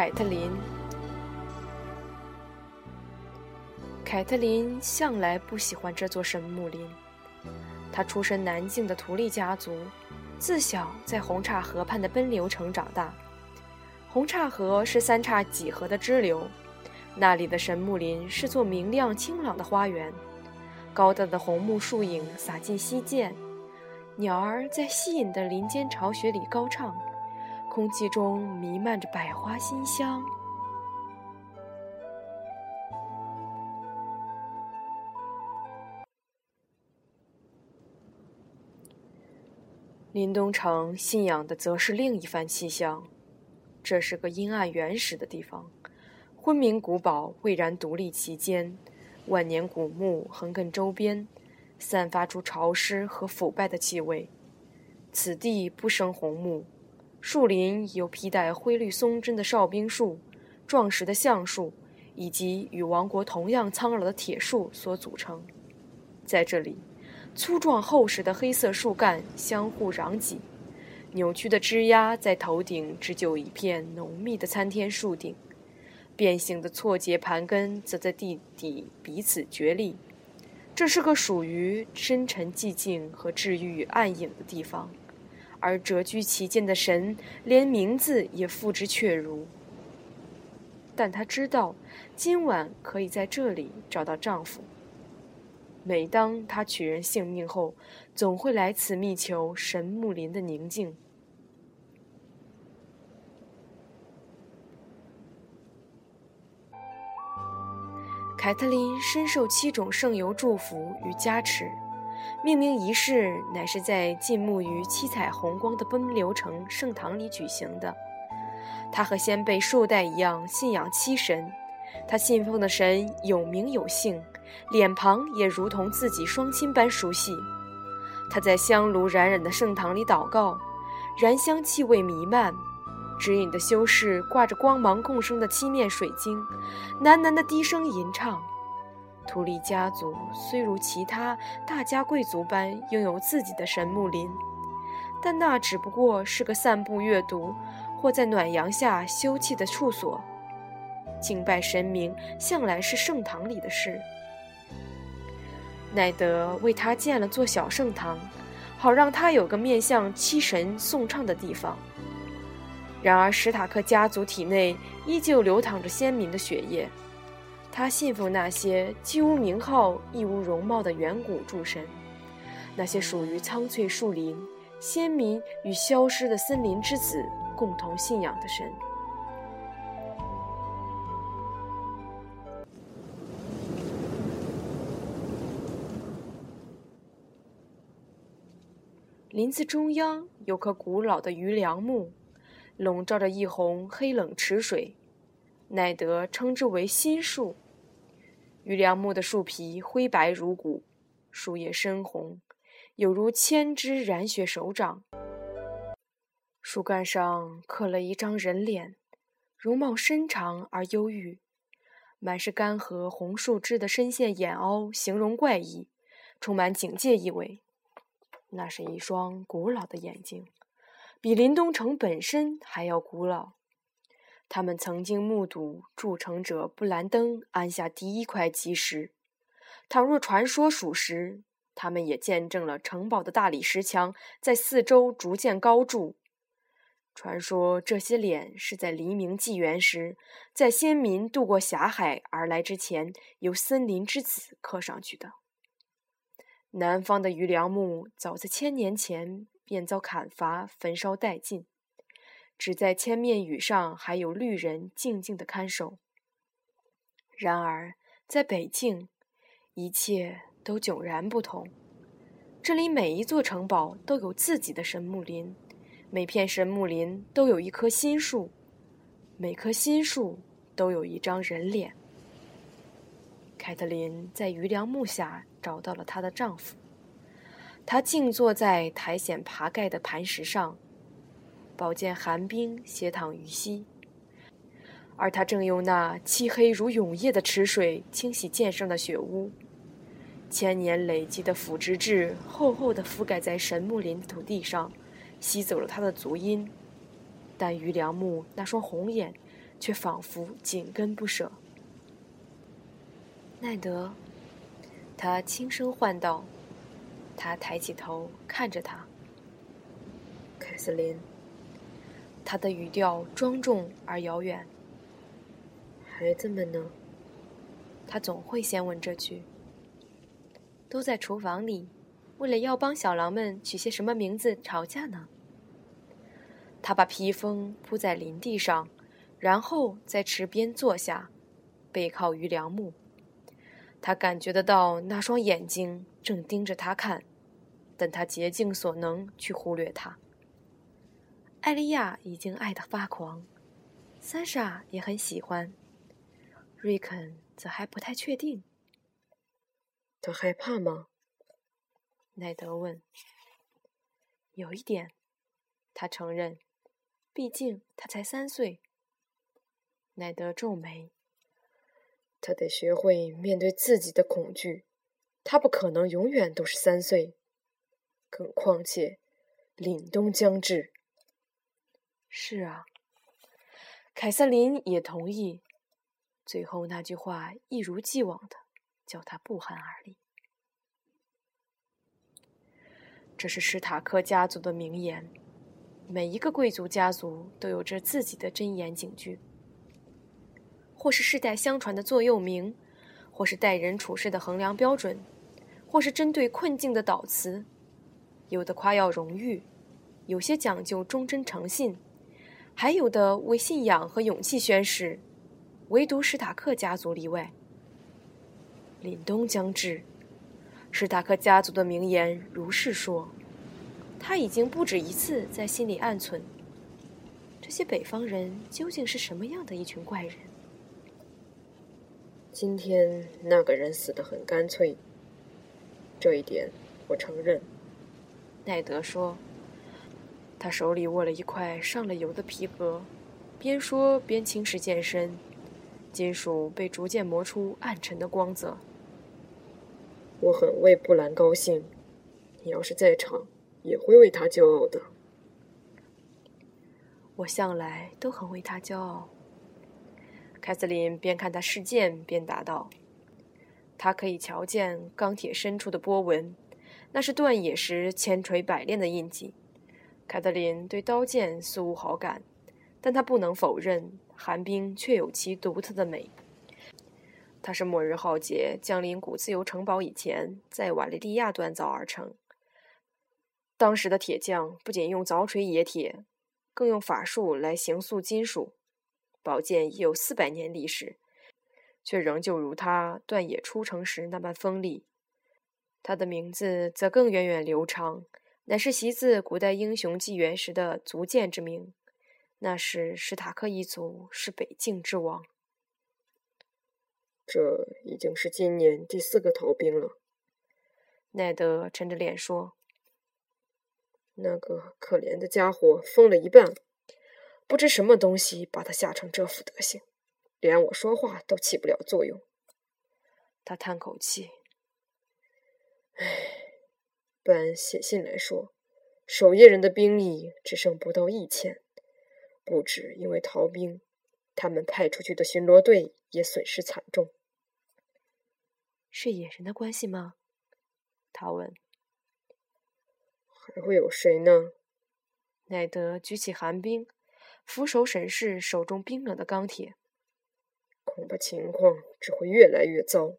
凯特琳。凯特琳向来不喜欢这座神木林。她出身南境的图利家族，自小在红岔河畔的奔流城长大。红岔河是三岔几何的支流，那里的神木林是座明亮清朗的花园，高大的红木树影洒进溪涧，鸟儿在吸引的林间巢穴里高唱，空气中弥漫着百花馨香。林东城信仰的则是另一番气象，这是个阴暗原始的地方，昏明古堡巍然独立其间，万年古木横亘周边，散发出潮湿和腐败的气味。此地不生红木，树林由披带灰绿松针的哨兵树、壮实的橡树以及与王国同样苍老的铁树所组成。在这里。粗壮厚实的黑色树干相互攘挤，扭曲的枝桠在头顶织就一片浓密的参天树顶，变形的错节盘根则在地底彼此角力。这是个属于深沉寂静和治愈暗影的地方，而蛰居其间的神连名字也付之阙如。但她知道，今晚可以在这里找到丈夫。每当她取人性命后，总会来此觅求神木林的宁静。凯特琳深受七种圣油祝福与加持，命名仪式乃是在浸沐于七彩虹光的奔流城圣堂里举行的。他和先辈数代一样信仰七神，他信奉的神有名有姓。脸庞也如同自己双亲般熟悉。他在香炉冉冉的圣堂里祷告，燃香气味弥漫。指引的修士挂着光芒共生的七面水晶，喃喃的低声吟唱。图利家族虽如其他大家贵族般拥有自己的神木林，但那只不过是个散步、阅读或在暖阳下休憩的处所。敬拜神明向来是圣堂里的事。奈德为他建了座小圣堂，好让他有个面向七神颂唱的地方。然而，史塔克家族体内依旧流淌着先民的血液，他信奉那些既无名号亦无容貌的远古诸神，那些属于苍翠树林、先民与消失的森林之子共同信仰的神。林子中央有棵古老的榆梁木，笼罩着一泓黑冷池水，乃得称之为心树。榆梁木的树皮灰白如骨，树叶深红，有如千只染血手掌。树干上刻了一张人脸，容貌深长而忧郁，满是干涸红树枝的深陷眼凹，形容怪异，充满警戒意味。那是一双古老的眼睛，比林东城本身还要古老。他们曾经目睹筑城者布兰登安下第一块基石。倘若传说属实，他们也见证了城堡的大理石墙在四周逐渐高筑。传说这些脸是在黎明纪元时，在先民渡过峡海而来之前，由森林之子刻上去的。南方的榆梁木早在千年前便遭砍伐、焚烧殆尽，只在千面雨上还有绿人静静的看守。然而，在北境，一切都迥然不同。这里每一座城堡都有自己的神木林，每片神木林都有一棵新树，每棵新树都有一张人脸。凯特琳在榆梁木下找到了她的丈夫。她静坐在苔藓爬盖的磐石上，宝剑寒冰斜躺于膝，而他正用那漆黑如永夜的池水清洗剑上的血污。千年累积的腐殖质厚厚地覆盖在神木林的土地上，吸走了他的足音。但榆梁木那双红眼，却仿佛紧跟不舍。奈德，他轻声唤道。他抬起头看着他，凯瑟琳。他的语调庄重而遥远。孩子们呢？他总会先问这句。都在厨房里，为了要帮小狼们取些什么名字吵架呢。他把披风铺在林地上，然后在池边坐下，背靠于梁木。他感觉得到那双眼睛正盯着他看。但他竭尽所能去忽略他。艾莉亚已经爱得发狂，三傻也很喜欢，瑞肯则还不太确定。他害怕吗？奈德问。有一点，他承认，毕竟他才三岁。奈德皱眉。他得学会面对自己的恐惧，他不可能永远都是三岁。更况且，凛冬将至。是啊，凯瑟琳也同意。最后那句话一如既往的叫他不寒而栗。这是史塔克家族的名言，每一个贵族家族都有着自己的箴言警句，或是世代相传的座右铭，或是待人处事的衡量标准，或是针对困境的导词。有的夸耀荣誉，有些讲究忠贞诚信，还有的为信仰和勇气宣誓，唯独史塔克家族例外。凛冬将至，史塔克家族的名言如是说。他已经不止一次在心里暗存：这些北方人究竟是什么样的一群怪人？今天那个人死得很干脆，这一点我承认。奈德说：“他手里握了一块上了油的皮革，边说边轻视剑身，金属被逐渐磨出暗沉的光泽。我很为布兰高兴，你要是在场，也会为他骄傲的。我向来都很为他骄傲。”凯瑟琳边看他试剑边答道：“他可以瞧见钢铁深处的波纹。”那是断野时千锤百炼的印记。凯特琳对刀剑素无好感，但她不能否认寒冰确有其独特的美。它是末日浩劫降临古自由城堡以前，在瓦利利亚锻造而成。当时的铁匠不仅用凿锤冶铁，更用法术来形塑金属。宝剑已有四百年历史，却仍旧如它断冶出城时那般锋利。他的名字则更源远流长，乃是习自古代英雄纪元时的足剑之名。那时史塔克一族是北境之王。这已经是今年第四个逃兵了。奈德沉着脸说：“那个可怜的家伙疯了一半，不知什么东西把他吓成这副德行，连我说话都起不了作用。”他叹口气。唉，本写信来说，守夜人的兵力只剩不到一千，不止因为逃兵，他们派出去的巡逻队也损失惨重。是野人的关系吗？他问。还会有谁呢？奈德举起寒冰，俯首审视手中冰冷的钢铁。恐怕情况只会越来越糟。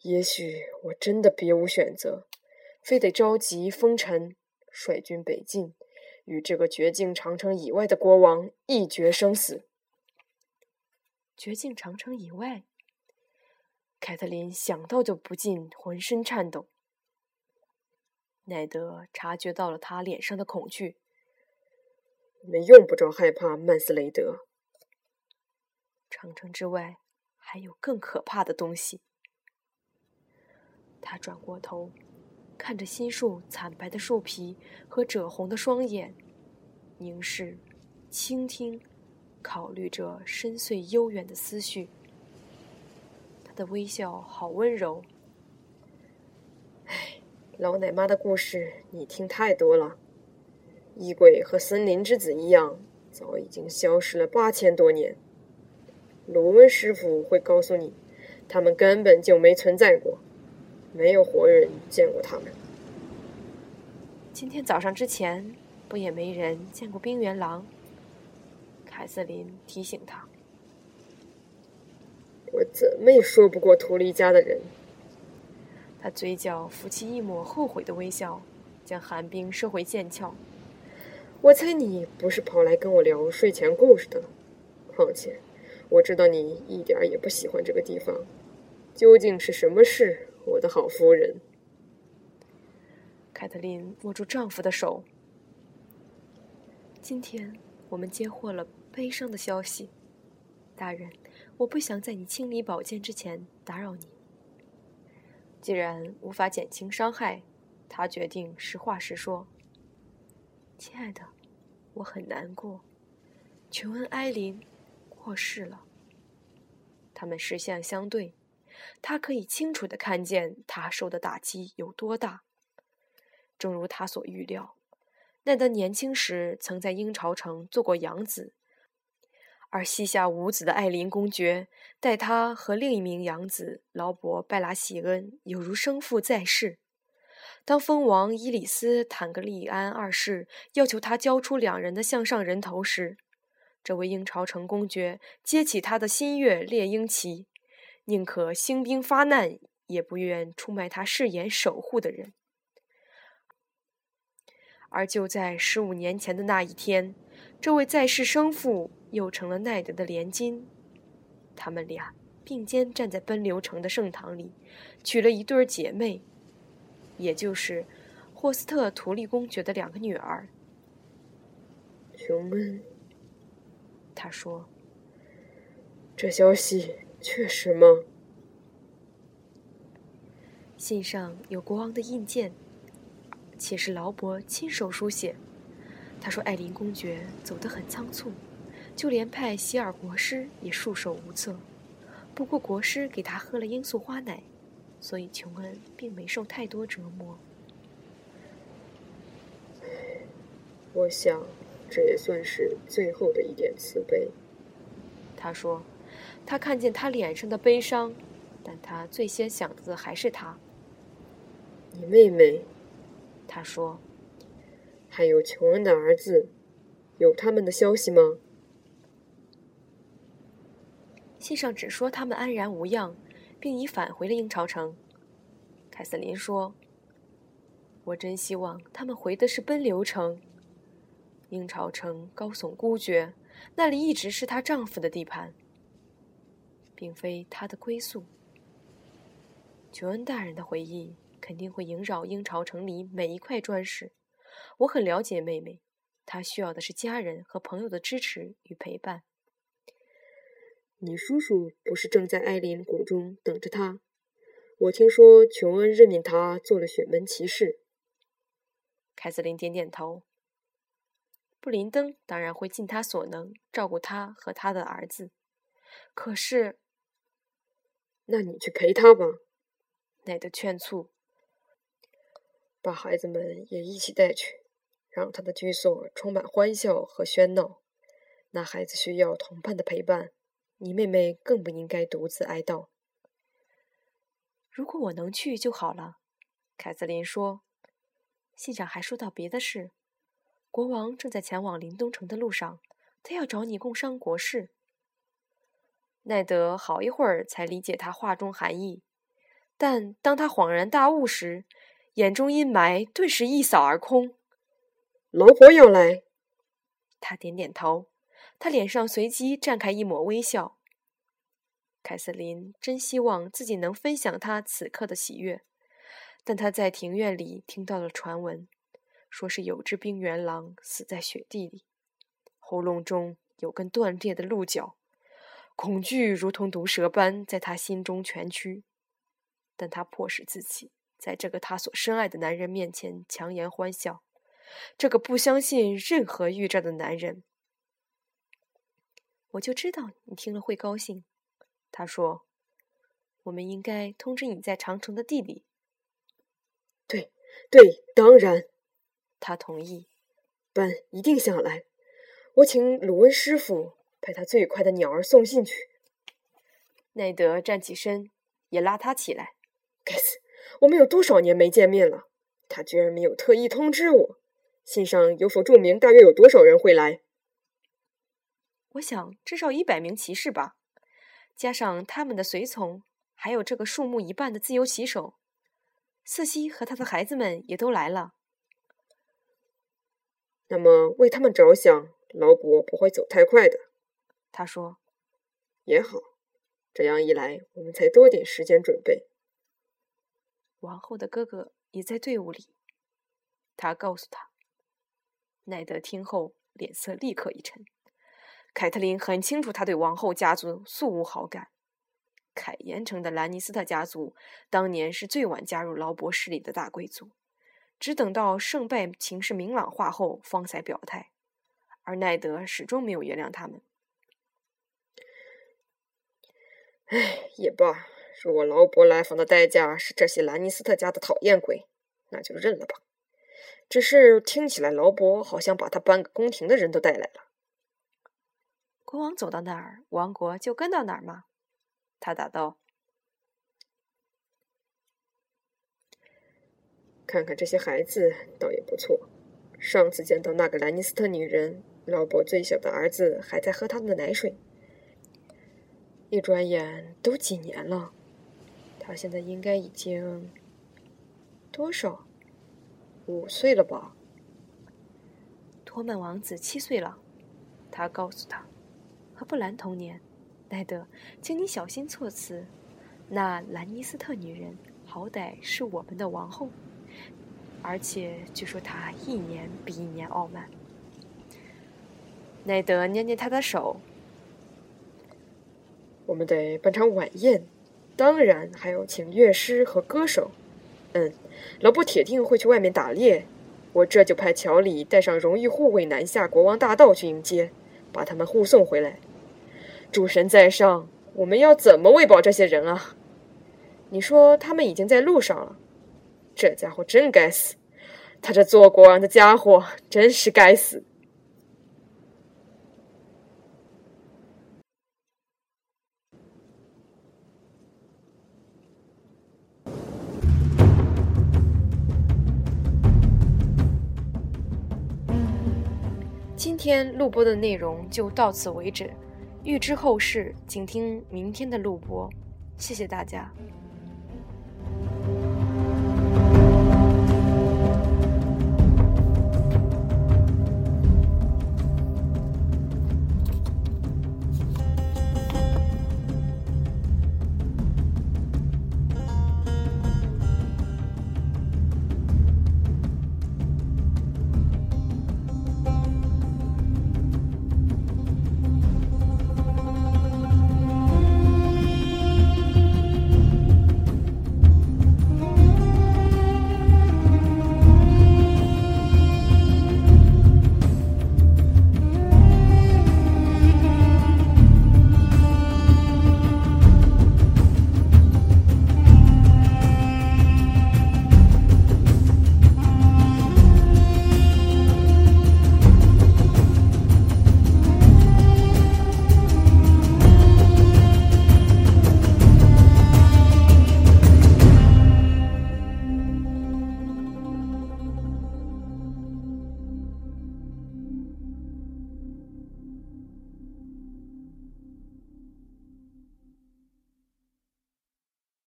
也许我真的别无选择，非得召集风尘，率军北进，与这个绝境长城以外的国王一决生死。绝境长城以外，凯特琳想到就不禁浑身颤抖。奈德察觉到了他脸上的恐惧。你们用不着害怕，曼斯雷德。长城之外，还有更可怕的东西。他转过头，看着新树惨白的树皮和赭红的双眼，凝视、倾听、考虑着深邃悠远的思绪。他的微笑好温柔。唉，老奶妈的故事你听太多了。衣柜和森林之子一样，早已经消失了八千多年。卢温师傅会告诉你，他们根本就没存在过，没有活人见过他们。今天早上之前，不也没人见过冰原狼？凯瑟琳提醒他。我怎么也说不过图利家的人。他嘴角浮起一抹后悔的微笑，将寒冰收回剑鞘。我猜你不是跑来跟我聊睡前故事的，况且我知道你一点也不喜欢这个地方。究竟是什么事，我的好夫人？凯特琳握住丈夫的手。今天我们接获了悲伤的消息，大人，我不想在你清理宝剑之前打扰你。既然无法减轻伤害，他决定实话实说。亲爱的，我很难过。琼恩·埃琳过世了。他们视线相对，他可以清楚的看见他受的打击有多大。正如他所预料，奈德年轻时曾在鹰巢城做过养子，而膝下无子的艾琳公爵待他和另一名养子劳勃·拜拉席恩有如生父在世。当蜂王伊里斯坦格利安二世要求他交出两人的项上人头时，这位鹰巢城公爵接起他的新月猎鹰旗，宁可兴兵发难，也不愿出卖他誓言守护的人。而就在十五年前的那一天，这位在世生父又成了奈德的连襟。他们俩并肩站在奔流城的圣堂里，娶了一对姐妹。也就是霍斯特图利公爵的两个女儿。琼恩，他说：“这消息确实吗？”信上有国王的印鉴，且是劳勃亲手书写。他说：“艾琳公爵走得很仓促，就连派希尔国师也束手无策。不过国师给他喝了罂粟花奶。”所以，琼恩并没受太多折磨。我想，这也算是最后的一点慈悲。他说：“他看见他脸上的悲伤，但他最先想的还是他。”你妹妹，他说：“还有琼恩的儿子，有他们的消息吗？”信上只说他们安然无恙。并已返回了鹰巢城，凯瑟琳说：“我真希望他们回的是奔流城。鹰巢城高耸孤绝，那里一直是她丈夫的地盘，并非他的归宿。琼恩大人的回忆肯定会萦绕鹰巢城里每一块砖石。我很了解妹妹，她需要的是家人和朋友的支持与陪伴。”你叔叔不是正在艾琳谷中等着他？我听说琼恩任命他做了选门骑士。凯瑟琳点点头。布林登当然会尽他所能照顾他和他的儿子。可是，那你去陪他吧。奈德劝促。把孩子们也一起带去，让他的居所充满欢笑和喧闹。那孩子需要同伴的陪伴。你妹妹更不应该独自哀悼。如果我能去就好了，凯瑟琳说。信上还说到别的事，国王正在前往临东城的路上，他要找你共商国事。奈德好一会儿才理解他话中含义，但当他恍然大悟时，眼中阴霾顿时一扫而空。老婆要来，他点点头。他脸上随即绽开一抹微笑。凯瑟琳真希望自己能分享他此刻的喜悦，但他在庭院里听到了传闻，说是有只冰原狼死在雪地里，喉咙中有根断裂的鹿角，恐惧如同毒蛇般在他心中蜷曲，但他迫使自己在这个他所深爱的男人面前强颜欢笑，这个不相信任何预兆的男人。我就知道你听了会高兴，他说：“我们应该通知你在长城的地里。”对，对，当然，他同意。本一定想来，我请鲁恩师傅派他最快的鸟儿送信去。奈德站起身，也拉他起来。该死，我们有多少年没见面了？他居然没有特意通知我。信上有否注明大约有多少人会来？我想至少一百名骑士吧，加上他们的随从，还有这个数目一半的自由骑手。瑟西和他的孩子们也都来了。那么为他们着想，劳勃不会走太快的。他说：“也好，这样一来，我们才多点时间准备。”王后的哥哥也在队伍里，他告诉他。奈德听后脸色立刻一沉。凯特琳很清楚，他对王后家族素无好感。凯岩城的兰尼斯特家族当年是最晚加入劳勃势力的大贵族，只等到胜败情势明朗化后方才表态，而奈德始终没有原谅他们。唉，也罢，如果劳勃来访的代价是这些兰尼斯特家的讨厌鬼，那就认了吧。只是听起来，劳勃好像把他半个宫廷的人都带来了。国王走到哪儿，王国就跟到哪儿吗？他答道：“看看这些孩子，倒也不错。上次见到那个兰尼斯特女人，劳勃最小的儿子还在喝她的奶水。一转眼都几年了，他现在应该已经多少五岁了吧？托曼王子七岁了，他告诉他，和布兰同年。”奈德，请你小心措辞。那兰尼斯特女人好歹是我们的王后，而且据说她一年比一年傲慢。奈德捏捏她的手。我们得办场晚宴，当然还要请乐师和歌手。嗯，劳勃铁定会去外面打猎。我这就派乔里带上荣誉护卫南下国王大道去迎接，把他们护送回来。主神在上，我们要怎么喂饱这些人啊？你说他们已经在路上了。这家伙真该死，他这做国王的家伙真是该死。天录播的内容就到此为止。预知后事，请听明天的录播。谢谢大家。